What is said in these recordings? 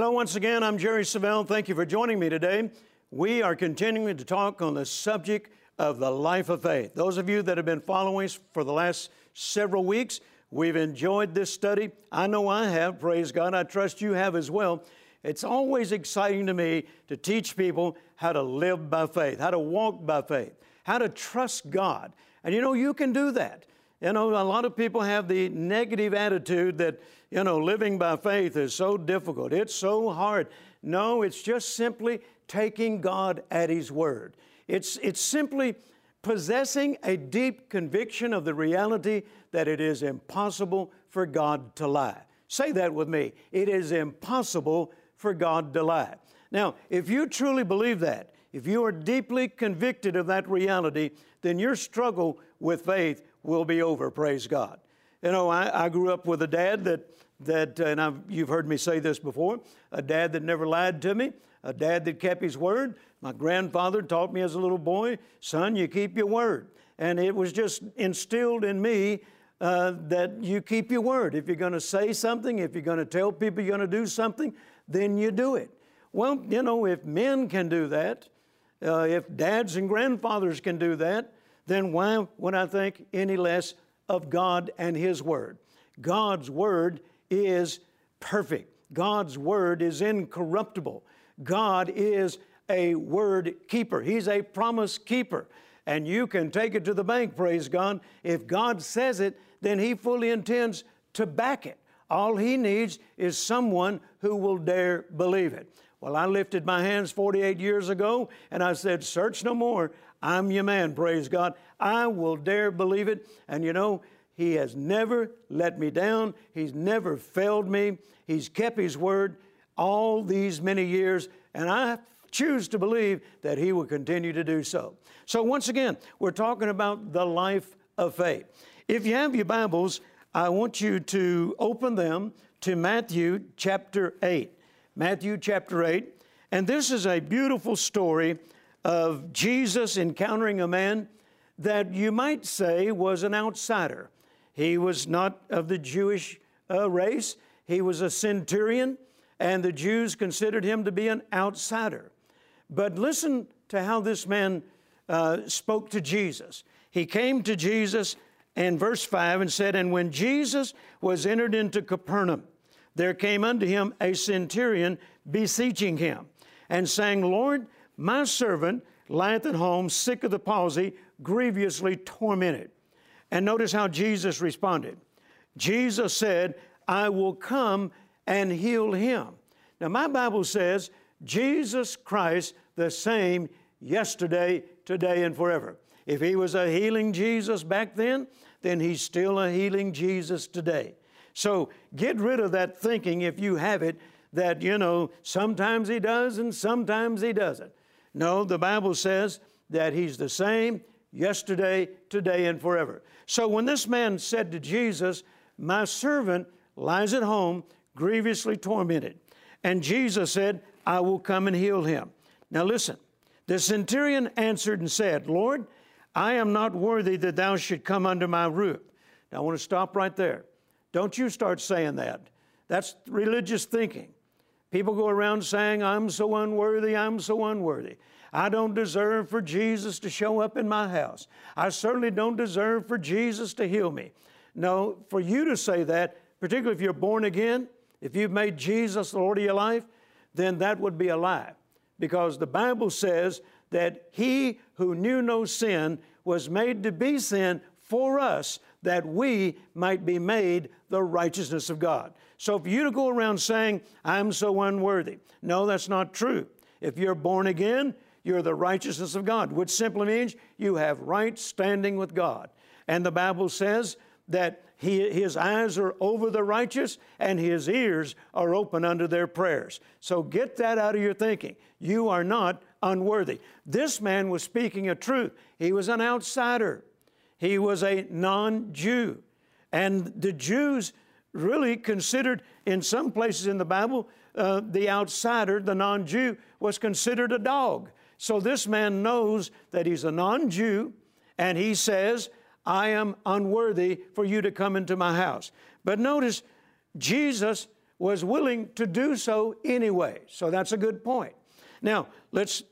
Hello, once again. I'm Jerry Savelle. Thank you for joining me today. We are continuing to talk on the subject of the life of faith. Those of you that have been following us for the last several weeks, we've enjoyed this study. I know I have, praise God. I trust you have as well. It's always exciting to me to teach people how to live by faith, how to walk by faith, how to trust God. And you know, you can do that. You know, a lot of people have the negative attitude that, you know, living by faith is so difficult, it's so hard. No, it's just simply taking God at His word. It's, it's simply possessing a deep conviction of the reality that it is impossible for God to lie. Say that with me. It is impossible for God to lie. Now, if you truly believe that, if you are deeply convicted of that reality, then your struggle with faith will be over, praise God. You know, I, I grew up with a dad that, that and I've, you've heard me say this before, a dad that never lied to me, a dad that kept his word. My grandfather taught me as a little boy, son, you keep your word. And it was just instilled in me uh, that you keep your word. If you're going to say something, if you're going to tell people you're going to do something, then you do it. Well, you know, if men can do that, uh, if dads and grandfathers can do that, then why would I think any less of God and His Word? God's Word is perfect. God's Word is incorruptible. God is a word keeper. He's a promise keeper. And you can take it to the bank, praise God. If God says it, then He fully intends to back it. All He needs is someone who will dare believe it. Well, I lifted my hands 48 years ago and I said, Search no more. I'm your man, praise God. I will dare believe it. And you know, He has never let me down, He's never failed me. He's kept His word all these many years, and I choose to believe that He will continue to do so. So, once again, we're talking about the life of faith. If you have your Bibles, I want you to open them to Matthew chapter 8. Matthew chapter 8. And this is a beautiful story of Jesus encountering a man that you might say was an outsider. He was not of the Jewish uh, race, he was a centurion, and the Jews considered him to be an outsider. But listen to how this man uh, spoke to Jesus. He came to Jesus in verse 5 and said, And when Jesus was entered into Capernaum, there came unto him a centurion beseeching him, and saying, Lord, my servant lieth at home, sick of the palsy, grievously tormented. And notice how Jesus responded. Jesus said, I will come and heal him. Now, my Bible says, Jesus Christ the same yesterday, today, and forever. If he was a healing Jesus back then, then he's still a healing Jesus today. So get rid of that thinking, if you have it, that, you know, sometimes he does and sometimes he doesn't. No, the Bible says that he's the same yesterday, today, and forever. So when this man said to Jesus, My servant lies at home, grievously tormented, and Jesus said, I will come and heal him. Now listen, the centurion answered and said, Lord, I am not worthy that thou should come under my roof. Now I want to stop right there. Don't you start saying that. That's religious thinking. People go around saying, I'm so unworthy, I'm so unworthy. I don't deserve for Jesus to show up in my house. I certainly don't deserve for Jesus to heal me. No, for you to say that, particularly if you're born again, if you've made Jesus the Lord of your life, then that would be a lie. Because the Bible says that He who knew no sin was made to be sin for us that we might be made the righteousness of God. So if you to go around saying, I'm so unworthy, no, that's not true. If you're born again, you're the righteousness of God, which simply means you have right standing with God. And the Bible says that he, his eyes are over the righteous and his ears are open unto their prayers. So get that out of your thinking. You are not unworthy. This man was speaking a truth. He was an outsider. He was a non Jew. And the Jews really considered, in some places in the Bible, uh, the outsider, the non Jew, was considered a dog. So this man knows that he's a non Jew, and he says, I am unworthy for you to come into my house. But notice, Jesus was willing to do so anyway. So that's a good point. Now, let's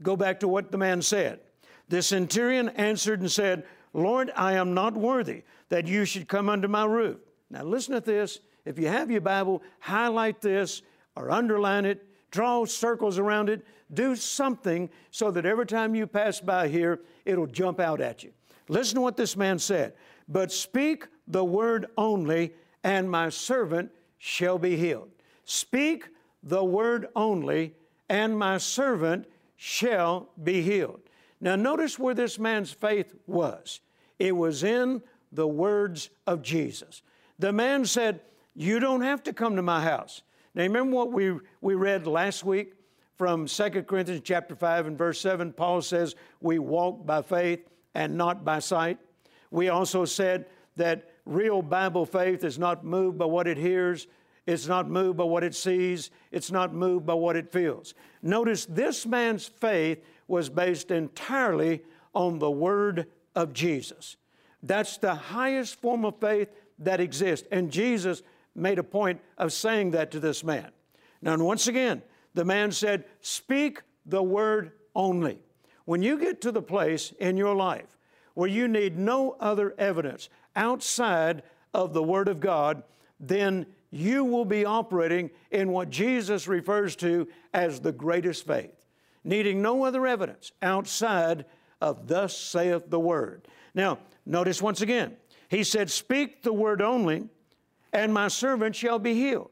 go back to what the man said. The centurion answered and said, Lord, I am not worthy that you should come under my roof. Now, listen to this. If you have your Bible, highlight this or underline it, draw circles around it, do something so that every time you pass by here, it'll jump out at you. Listen to what this man said. But speak the word only, and my servant shall be healed. Speak the word only, and my servant shall be healed. Now, notice where this man's faith was. It was in the words of Jesus. The man said, You don't have to come to my house. Now, remember what we, we read last week from 2 Corinthians chapter 5 and verse 7? Paul says, We walk by faith and not by sight. We also said that real Bible faith is not moved by what it hears, it's not moved by what it sees, it's not moved by what it feels. Notice this man's faith was based entirely on the Word of Jesus. That's the highest form of faith that exists. And Jesus made a point of saying that to this man. Now, once again, the man said, Speak the word only. When you get to the place in your life where you need no other evidence outside of the Word of God, then you will be operating in what Jesus refers to as the greatest faith, needing no other evidence outside of thus saith the Word. Now, notice once again, he said, Speak the word only, and my servant shall be healed.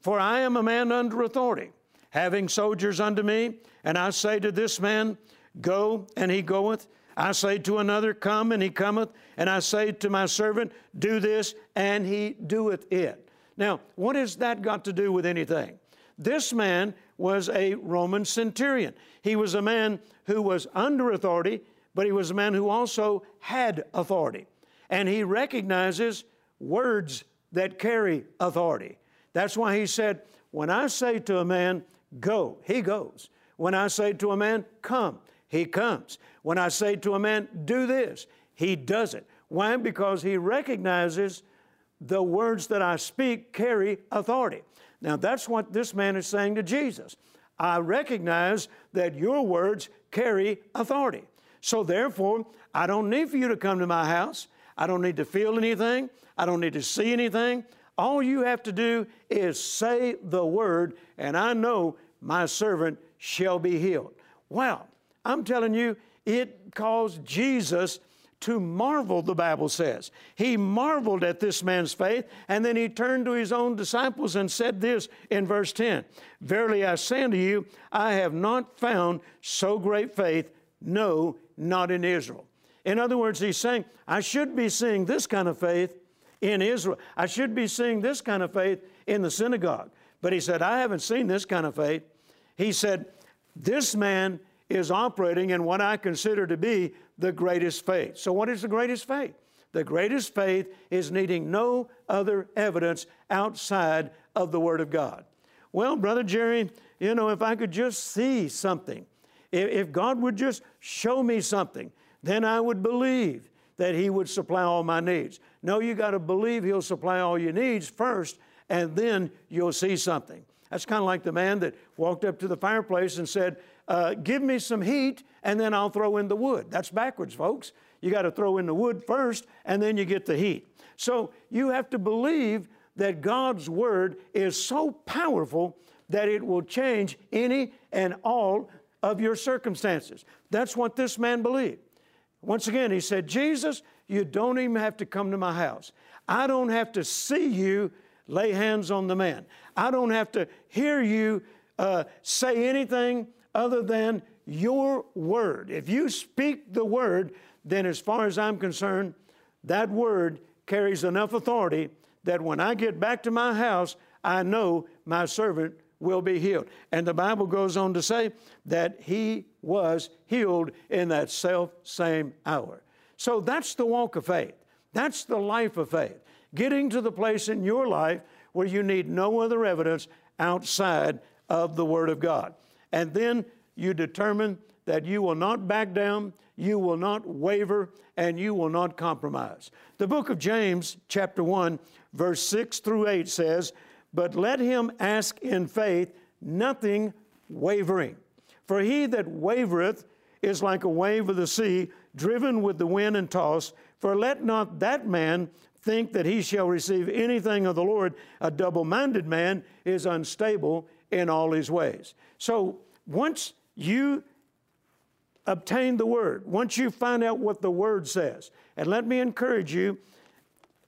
For I am a man under authority, having soldiers under me, and I say to this man, Go, and he goeth. I say to another, Come, and he cometh. And I say to my servant, Do this, and he doeth it. Now, what has that got to do with anything? This man was a Roman centurion. He was a man who was under authority, but he was a man who also had authority. And he recognizes words that carry authority. That's why he said, When I say to a man, go, he goes. When I say to a man, come, he comes. When I say to a man, do this, he does it. Why? Because he recognizes the words that I speak carry authority. Now, that's what this man is saying to Jesus. I recognize that your words carry authority. So, therefore, I don't need for you to come to my house. I don't need to feel anything. I don't need to see anything. All you have to do is say the word, and I know my servant shall be healed. Well, I'm telling you, it caused Jesus to marvel, the Bible says. He marveled at this man's faith, and then he turned to his own disciples and said this in verse 10 Verily I say unto you, I have not found so great faith, no, not in Israel. In other words, he's saying, I should be seeing this kind of faith in Israel. I should be seeing this kind of faith in the synagogue. But he said, I haven't seen this kind of faith. He said, This man is operating in what I consider to be the greatest faith. So, what is the greatest faith? The greatest faith is needing no other evidence outside of the Word of God. Well, Brother Jerry, you know, if I could just see something, if God would just show me something, then I would believe that He would supply all my needs. No, you got to believe He'll supply all your needs first, and then you'll see something. That's kind of like the man that walked up to the fireplace and said, uh, Give me some heat, and then I'll throw in the wood. That's backwards, folks. You got to throw in the wood first, and then you get the heat. So you have to believe that God's Word is so powerful that it will change any and all of your circumstances. That's what this man believed. Once again, he said, Jesus, you don't even have to come to my house. I don't have to see you lay hands on the man. I don't have to hear you uh, say anything other than your word. If you speak the word, then as far as I'm concerned, that word carries enough authority that when I get back to my house, I know my servant will be healed. And the Bible goes on to say that he was healed in that self same hour. So that's the walk of faith. That's the life of faith. Getting to the place in your life where you need no other evidence outside of the Word of God. And then you determine that you will not back down, you will not waver, and you will not compromise. The book of James, chapter 1, verse 6 through 8 says, but let him ask in faith, nothing wavering. For he that wavereth is like a wave of the sea, driven with the wind and tossed. For let not that man think that he shall receive anything of the Lord. A double minded man is unstable in all his ways. So once you obtain the word, once you find out what the word says, and let me encourage you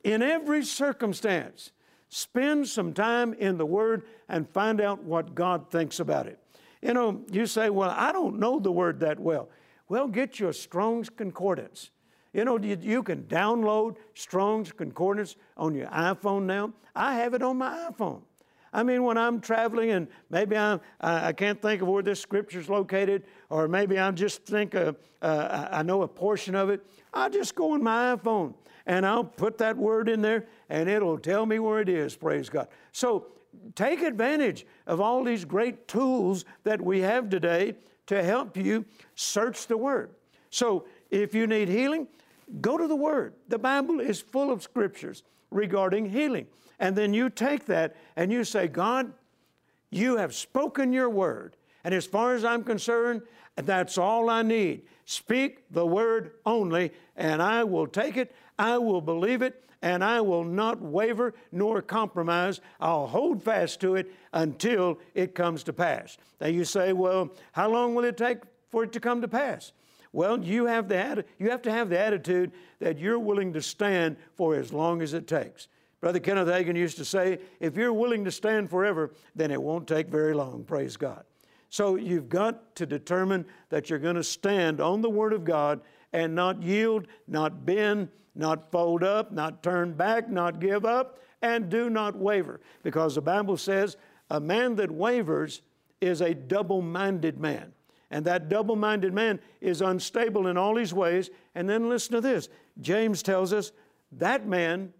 in every circumstance, spend some time in the word and find out what God thinks about it. You know, you say, Well, I don't know the word that well. Well, get your Strong's Concordance. You know, you, you can download Strong's Concordance on your iPhone now. I have it on my iPhone. I mean, when I'm traveling and maybe I'm, I can't think of where this scripture is located, or maybe I just think uh, I know a portion of it, I'll just go on my iPhone and I'll put that word in there and it'll tell me where it is, praise God. So take advantage of all these great tools that we have today to help you search the Word. So if you need healing, go to the Word. The Bible is full of scriptures regarding healing. And then you take that and you say, God, you have spoken your word. And as far as I'm concerned, that's all I need. Speak the word only, and I will take it, I will believe it, and I will not waver nor compromise. I'll hold fast to it until it comes to pass. Now you say, well, how long will it take for it to come to pass? Well, you have, the, you have to have the attitude that you're willing to stand for as long as it takes. Brother Kenneth Hagin used to say, if you're willing to stand forever, then it won't take very long, praise God. So you've got to determine that you're going to stand on the Word of God and not yield, not bend, not fold up, not turn back, not give up, and do not waver. Because the Bible says a man that wavers is a double minded man. And that double minded man is unstable in all his ways. And then listen to this James tells us that man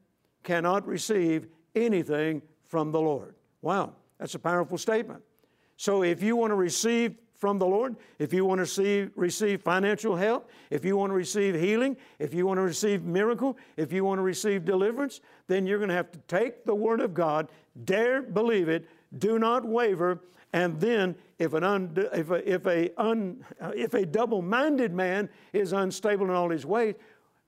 cannot receive anything from the Lord. Wow, that's a powerful statement. So if you want to receive from the Lord, if you want to receive, receive financial help, if you want to receive healing, if you want to receive miracle, if you want to receive deliverance, then you're going to have to take the Word of God, dare believe it, do not waver, and then if, an if a, if a, un, if a double-minded man is unstable in all his ways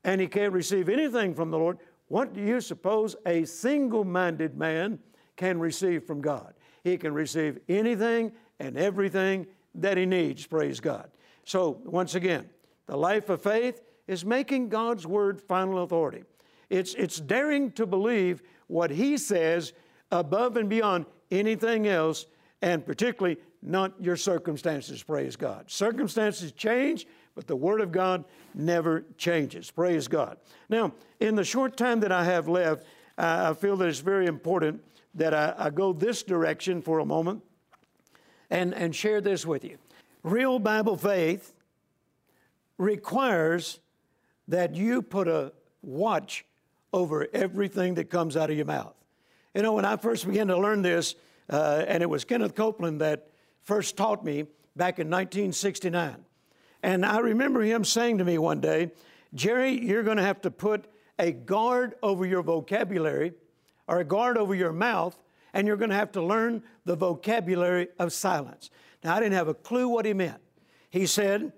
and he can't receive anything from the Lord, what do you suppose a single-minded man can receive from God? He can receive anything and everything that he needs, praise God. So, once again, the life of faith is making God's word final authority. It's, it's daring to believe what he says above and beyond anything else, and particularly not your circumstances, praise God. Circumstances change, but the Word of God never changes, praise God. Now, in the short time that I have left, I feel that it's very important that I, I go this direction for a moment and, and share this with you. Real Bible faith requires that you put a watch over everything that comes out of your mouth. You know, when I first began to learn this, uh, and it was Kenneth Copeland that first taught me back in 1969. And I remember him saying to me one day, Jerry, you're going to have to put a guard over your vocabulary or a guard over your mouth and you're going to have to learn the vocabulary of silence. Now, I didn't have a clue what he meant. He said,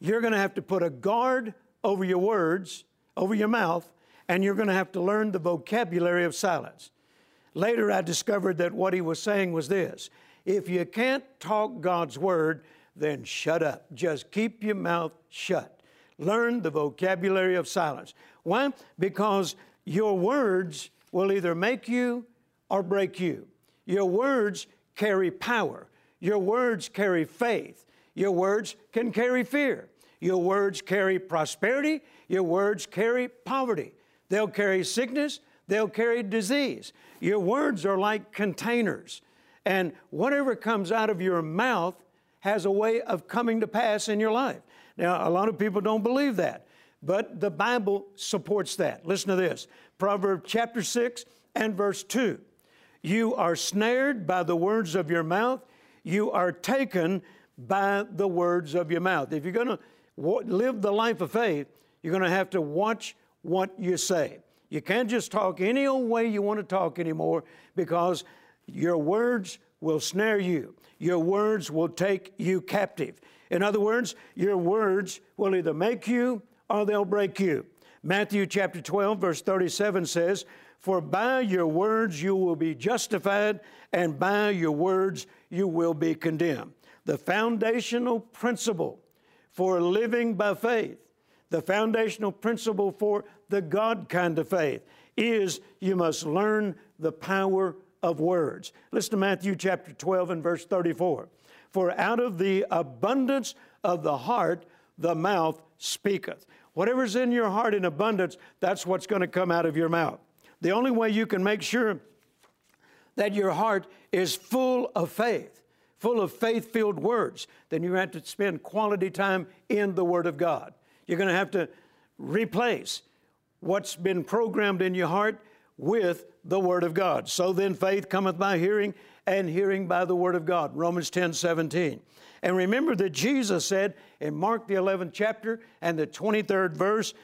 You're going to have to put a guard over your words, over your mouth, and you're going to have to learn the vocabulary of silence. Later, I discovered that what he was saying was this if you can't talk God's word, then shut up. Just keep your mouth shut. Learn the vocabulary of silence. Why? Because your words will either make you or break you. Your words carry power. Your words carry faith. Your words can carry fear. Your words carry prosperity. Your words carry poverty. They'll carry sickness. They'll carry disease. Your words are like containers. And whatever comes out of your mouth has a way of coming to pass in your life. Now, a lot of people don't believe that, but the Bible supports that. Listen to this Proverbs chapter 6 and verse 2. You are snared by the words of your mouth. You are taken by the words of your mouth. If you're going to live the life of faith, you're going to have to watch what you say. You can't just talk any old way you want to talk anymore because Your words will snare you. Your words will take you captive. In other words, your words will either make you or they'll break you. Matthew chapter 12, verse 37 says, For by your words you will be justified, and by your words you will be condemned. The foundational principle for living by faith, the foundational principle for the God kind of faith, is you must learn the power of words. Listen to Matthew chapter 12 and verse 34. For out of the abundance of the heart, the mouth speaketh. Whatever's in your heart in abundance, that's what's going to come out of your mouth. The only way you can make sure that your heart is full of faith, full of faith filled words, then you have to spend quality time in the Word of God. You're going to have to replace what's been programmed in your heart with the Word of God. So then faith cometh by hearing, and hearing by the Word of God. Romans 10 17. And remember that Jesus said in Mark, the 11th chapter and the 23rd verse,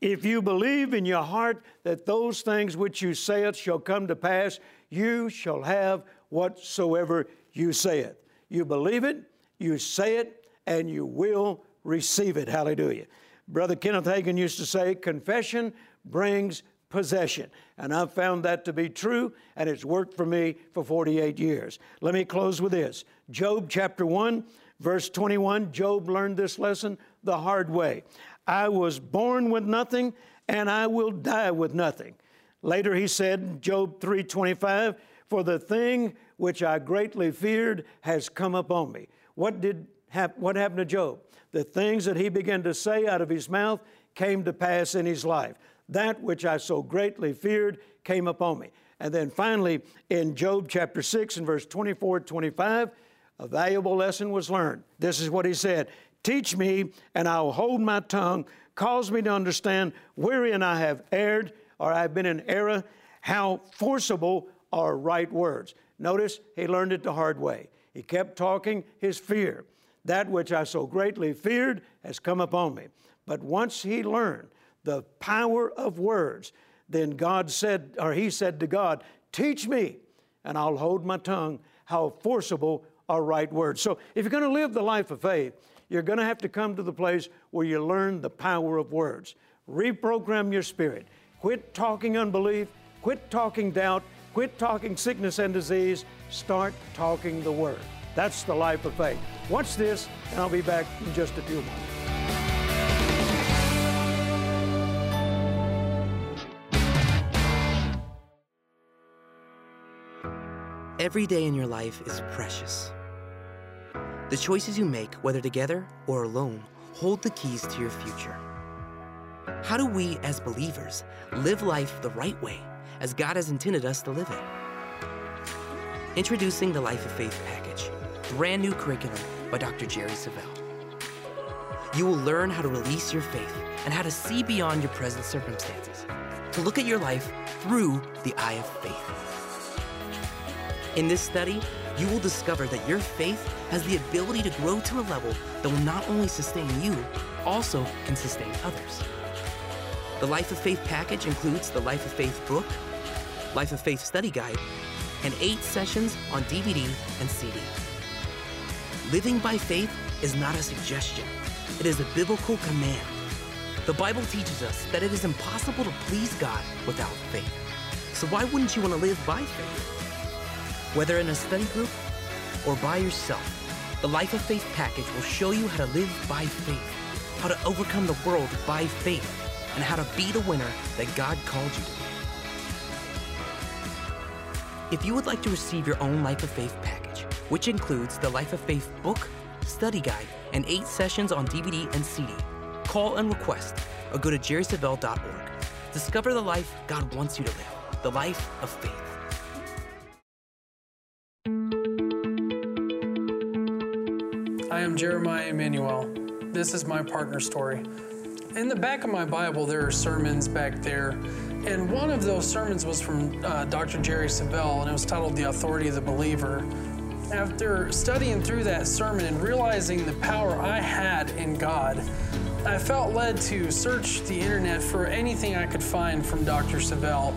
if you believe in your heart that those things which you saith shall come to pass, you shall have whatsoever you saith. You believe it, you say it, and you will receive it. Hallelujah. Brother Kenneth Hagin used to say, confession brings possession. And I've found that to be true, and it's worked for me for 48 years. Let me close with this Job chapter 1, verse 21. Job learned this lesson the hard way. I was born with nothing, and I will die with nothing. Later he said, Job 3:25, for the thing which I greatly feared has come upon me. What did hap- what happened to Job? The things that he began to say out of his mouth came to pass in his life that which I so greatly feared came upon me. And then finally, in Job chapter 6 and verse 24 25, a valuable lesson was learned. This is what he said Teach me, and I will hold my tongue. Cause me to understand wherein I have erred, or I have been in error, how forcible are right words. Notice he learned it the hard way. He kept talking his fear. That which I so greatly feared has come upon me. But once he learned the power of words, then God said, or he said to God, Teach me, and I'll hold my tongue, how forcible are right words. So if you're going to live the life of faith, you're going to have to come to the place where you learn the power of words. Reprogram your spirit. Quit talking unbelief, quit talking doubt, quit talking sickness and disease, start talking the word. That's the life of faith. Watch this, and I'll be back in just a few moments. Every day in your life is precious. The choices you make, whether together or alone, hold the keys to your future. How do we, as believers, live life the right way, as God has intended us to live it? Introducing the Life of Faith package, brand new curriculum by Dr. Jerry Savelle. You will learn how to release your faith and how to see beyond your present circumstances, to look at your life through the eye of faith. In this study, you will discover that your faith has the ability to grow to a level that will not only sustain you, also can sustain others. The Life of Faith package includes the Life of Faith book, Life of Faith study guide, and eight sessions on DVD and CD. Living by faith is not a suggestion, it is a biblical command. The Bible teaches us that it is impossible to please God without faith. So why wouldn't you want to live by faith? Whether in a study group or by yourself, the Life of Faith package will show you how to live by faith, how to overcome the world by faith, and how to be the winner that God called you to be. If you would like to receive your own Life of Faith package, which includes the Life of Faith book, study guide, and eight sessions on DVD and CD, call and request or go to jerrysavelle.org. Discover the life God wants you to live, the life of faith. Am Jeremiah Emmanuel. This is my partner story. In the back of my Bible, there are sermons back there, and one of those sermons was from uh, Dr. Jerry Savelle, and it was titled The Authority of the Believer. After studying through that sermon and realizing the power I had in God, I felt led to search the internet for anything I could find from Dr. Savelle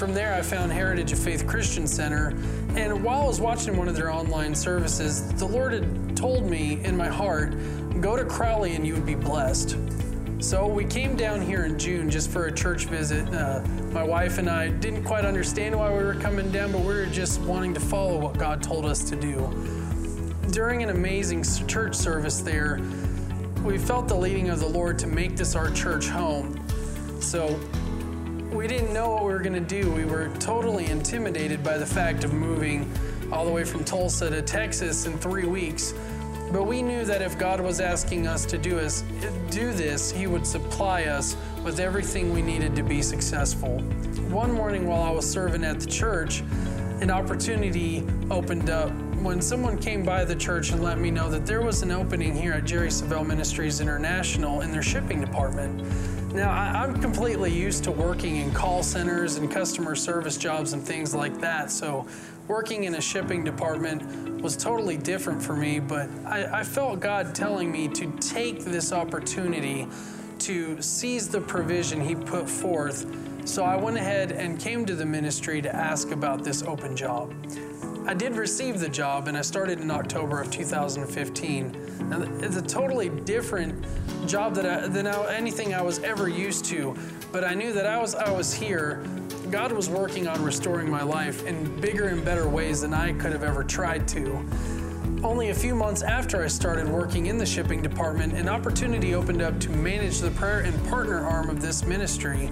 from there, I found Heritage of Faith Christian Center. And while I was watching one of their online services, the Lord had told me in my heart, go to Crowley and you would be blessed. So we came down here in June just for a church visit. Uh, my wife and I didn't quite understand why we were coming down, but we were just wanting to follow what God told us to do. During an amazing church service there, we felt the leading of the Lord to make this our church home. So we didn't know what we were going to do. We were totally intimidated by the fact of moving all the way from Tulsa to Texas in three weeks. But we knew that if God was asking us to do, us, do this, He would supply us with everything we needed to be successful. One morning while I was serving at the church, an opportunity opened up when someone came by the church and let me know that there was an opening here at Jerry Savelle Ministries International in their shipping department. Now, I, am completely used to working in call centers and customer service jobs and things like that, so working in a shipping department was totally different for me, but I, I felt God telling me to take this opportunity to seize the provision He put forth. So I went ahead and came to the ministry to ask about this open job. I did receive the job and I started in October of 2015. Now, it's a totally different job that I, than I, anything I was ever used to, but I knew that I was I was here. God was working on restoring my life in bigger and better ways than I could have ever tried to. Only a few months after I started working in the shipping department, an opportunity opened up to manage the prayer and partner arm of this ministry,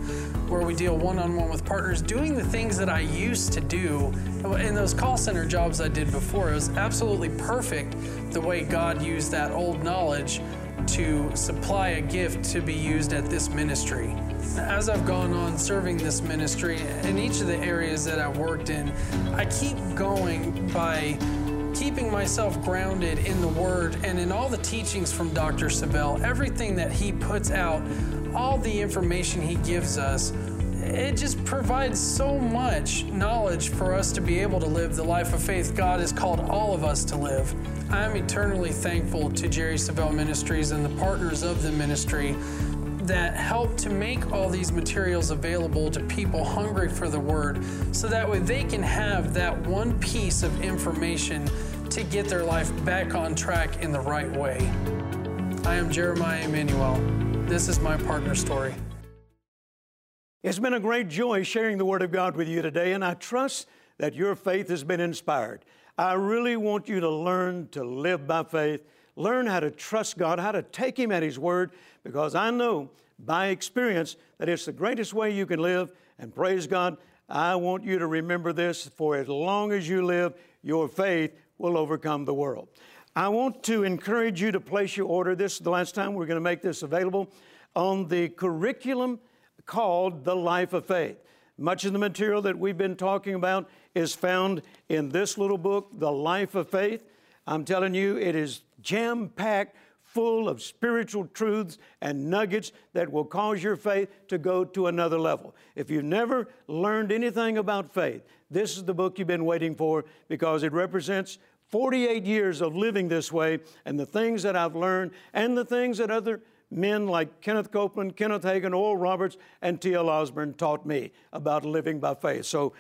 where we deal one on one with partners, doing the things that I used to do in those call center jobs I did before. It was absolutely perfect the way God used that old knowledge to supply a gift to be used at this ministry. As I've gone on serving this ministry in each of the areas that I've worked in, I keep going by keeping myself grounded in the Word and in all the teachings from Dr. Savelle, everything that he puts out, all the information he gives us, it just provides so much knowledge for us to be able to live the life of faith God has called all of us to live. I'm eternally thankful to Jerry Savelle Ministries and the partners of the ministry that help to make all these materials available to people hungry for the Word so that way they can have that one piece of information to get their life back on track in the right way. I am Jeremiah Emanuel. This is my partner story. It's been a great joy sharing the Word of God with you today, and I trust that your faith has been inspired. I really want you to learn to live by faith, learn how to trust God, how to take Him at His Word, because I know by experience that it's the greatest way you can live. And praise God, I want you to remember this for as long as you live, your faith will overcome the world. I want to encourage you to place your order. This is the last time we're going to make this available on the curriculum called The Life of Faith. Much of the material that we've been talking about is found in this little book, The Life of Faith. I'm telling you, it is jam packed full of spiritual truths and nuggets that will cause your faith to go to another level. If you've never learned anything about faith, this is the book you've been waiting for because it represents 48 years of living this way and the things that I've learned and the things that other men like Kenneth Copeland, Kenneth Hagin, Oral Roberts, and T.L. Osborn taught me about living by faith. So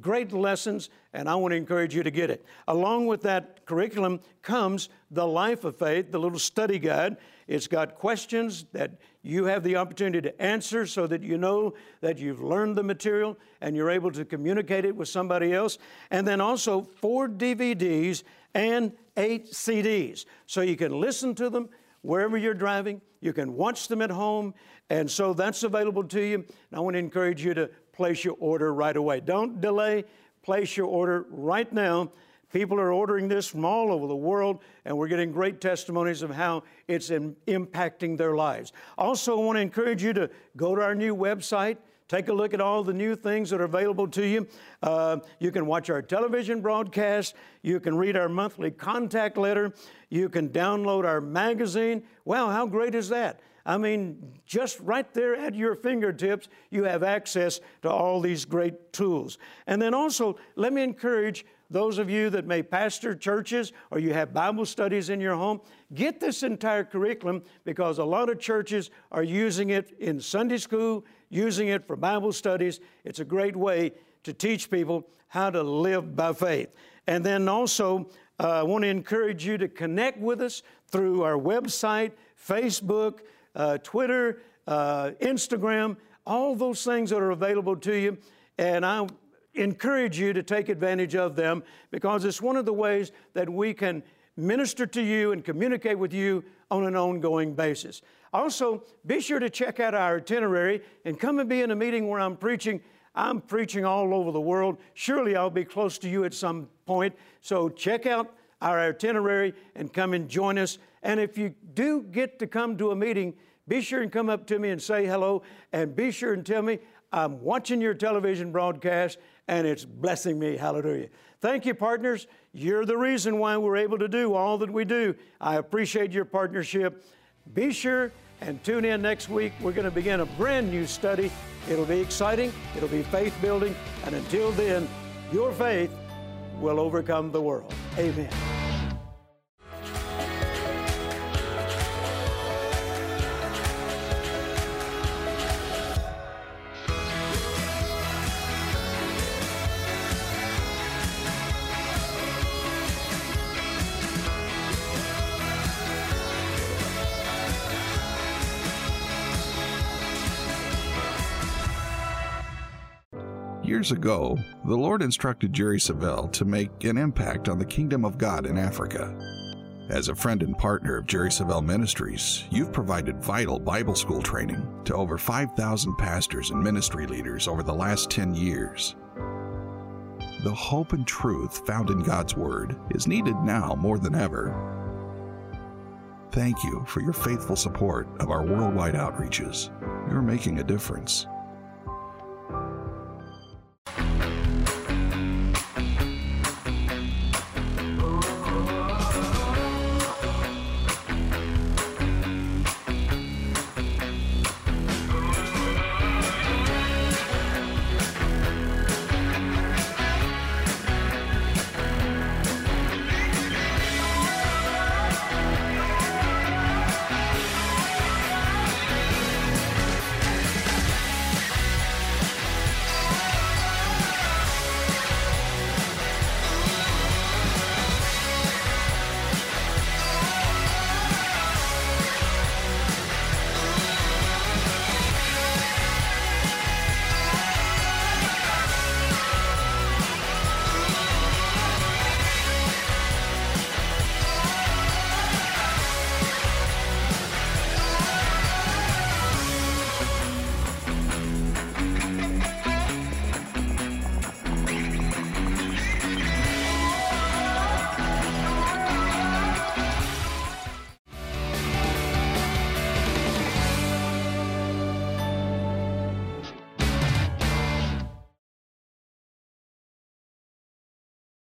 great lessons, and I want to encourage you to get it. Along with that curriculum comes the Life of Faith, the little study guide. It's got questions that you have the opportunity to answer so that you know that you've learned the material and you're able to communicate it with somebody else. And then also four DVDs and eight CDs. So you can listen to them wherever you're driving, you can watch them at home, and so that's available to you. And I want to encourage you to place your order right away. Don't delay, place your order right now. People are ordering this from all over the world, and we're getting great testimonies of how it's in, impacting their lives. Also, I want to encourage you to go to our new website. Take a look at all the new things that are available to you. Uh, you can watch our television broadcast. You can read our monthly contact letter. You can download our magazine. Wow, how great is that? I mean, just right there at your fingertips, you have access to all these great tools. And then also, let me encourage those of you that may pastor churches or you have Bible studies in your home, get this entire curriculum because a lot of churches are using it in Sunday school, using it for Bible studies. It's a great way to teach people how to live by faith. And then also, uh, I want to encourage you to connect with us through our website, Facebook, uh, Twitter, uh, Instagram, all those things that are available to you. And I encourage you to take advantage of them because it's one of the ways that we can minister to you and communicate with you on an ongoing basis. Also, be sure to check out our itinerary and come and be in a meeting where I'm preaching. I'm preaching all over the world. Surely I'll be close to you at some point. So check out our itinerary and come and join us. And if you do get to come to a meeting, be sure and come up to me and say hello. And be sure and tell me I'm watching your television broadcast and it's blessing me. Hallelujah. Thank you, partners. You're the reason why we're able to do all that we do. I appreciate your partnership. Be sure and tune in next week. We're going to begin a brand new study. It'll be exciting, it'll be faith building, and until then, your faith will overcome the world. Amen. Years ago, the Lord instructed Jerry Savelle to make an impact on the kingdom of God in Africa. As a friend and partner of Jerry Savelle Ministries, you've provided vital Bible school training to over 5,000 pastors and ministry leaders over the last 10 years. The hope and truth found in God's Word is needed now more than ever. Thank you for your faithful support of our worldwide outreaches. You're making a difference.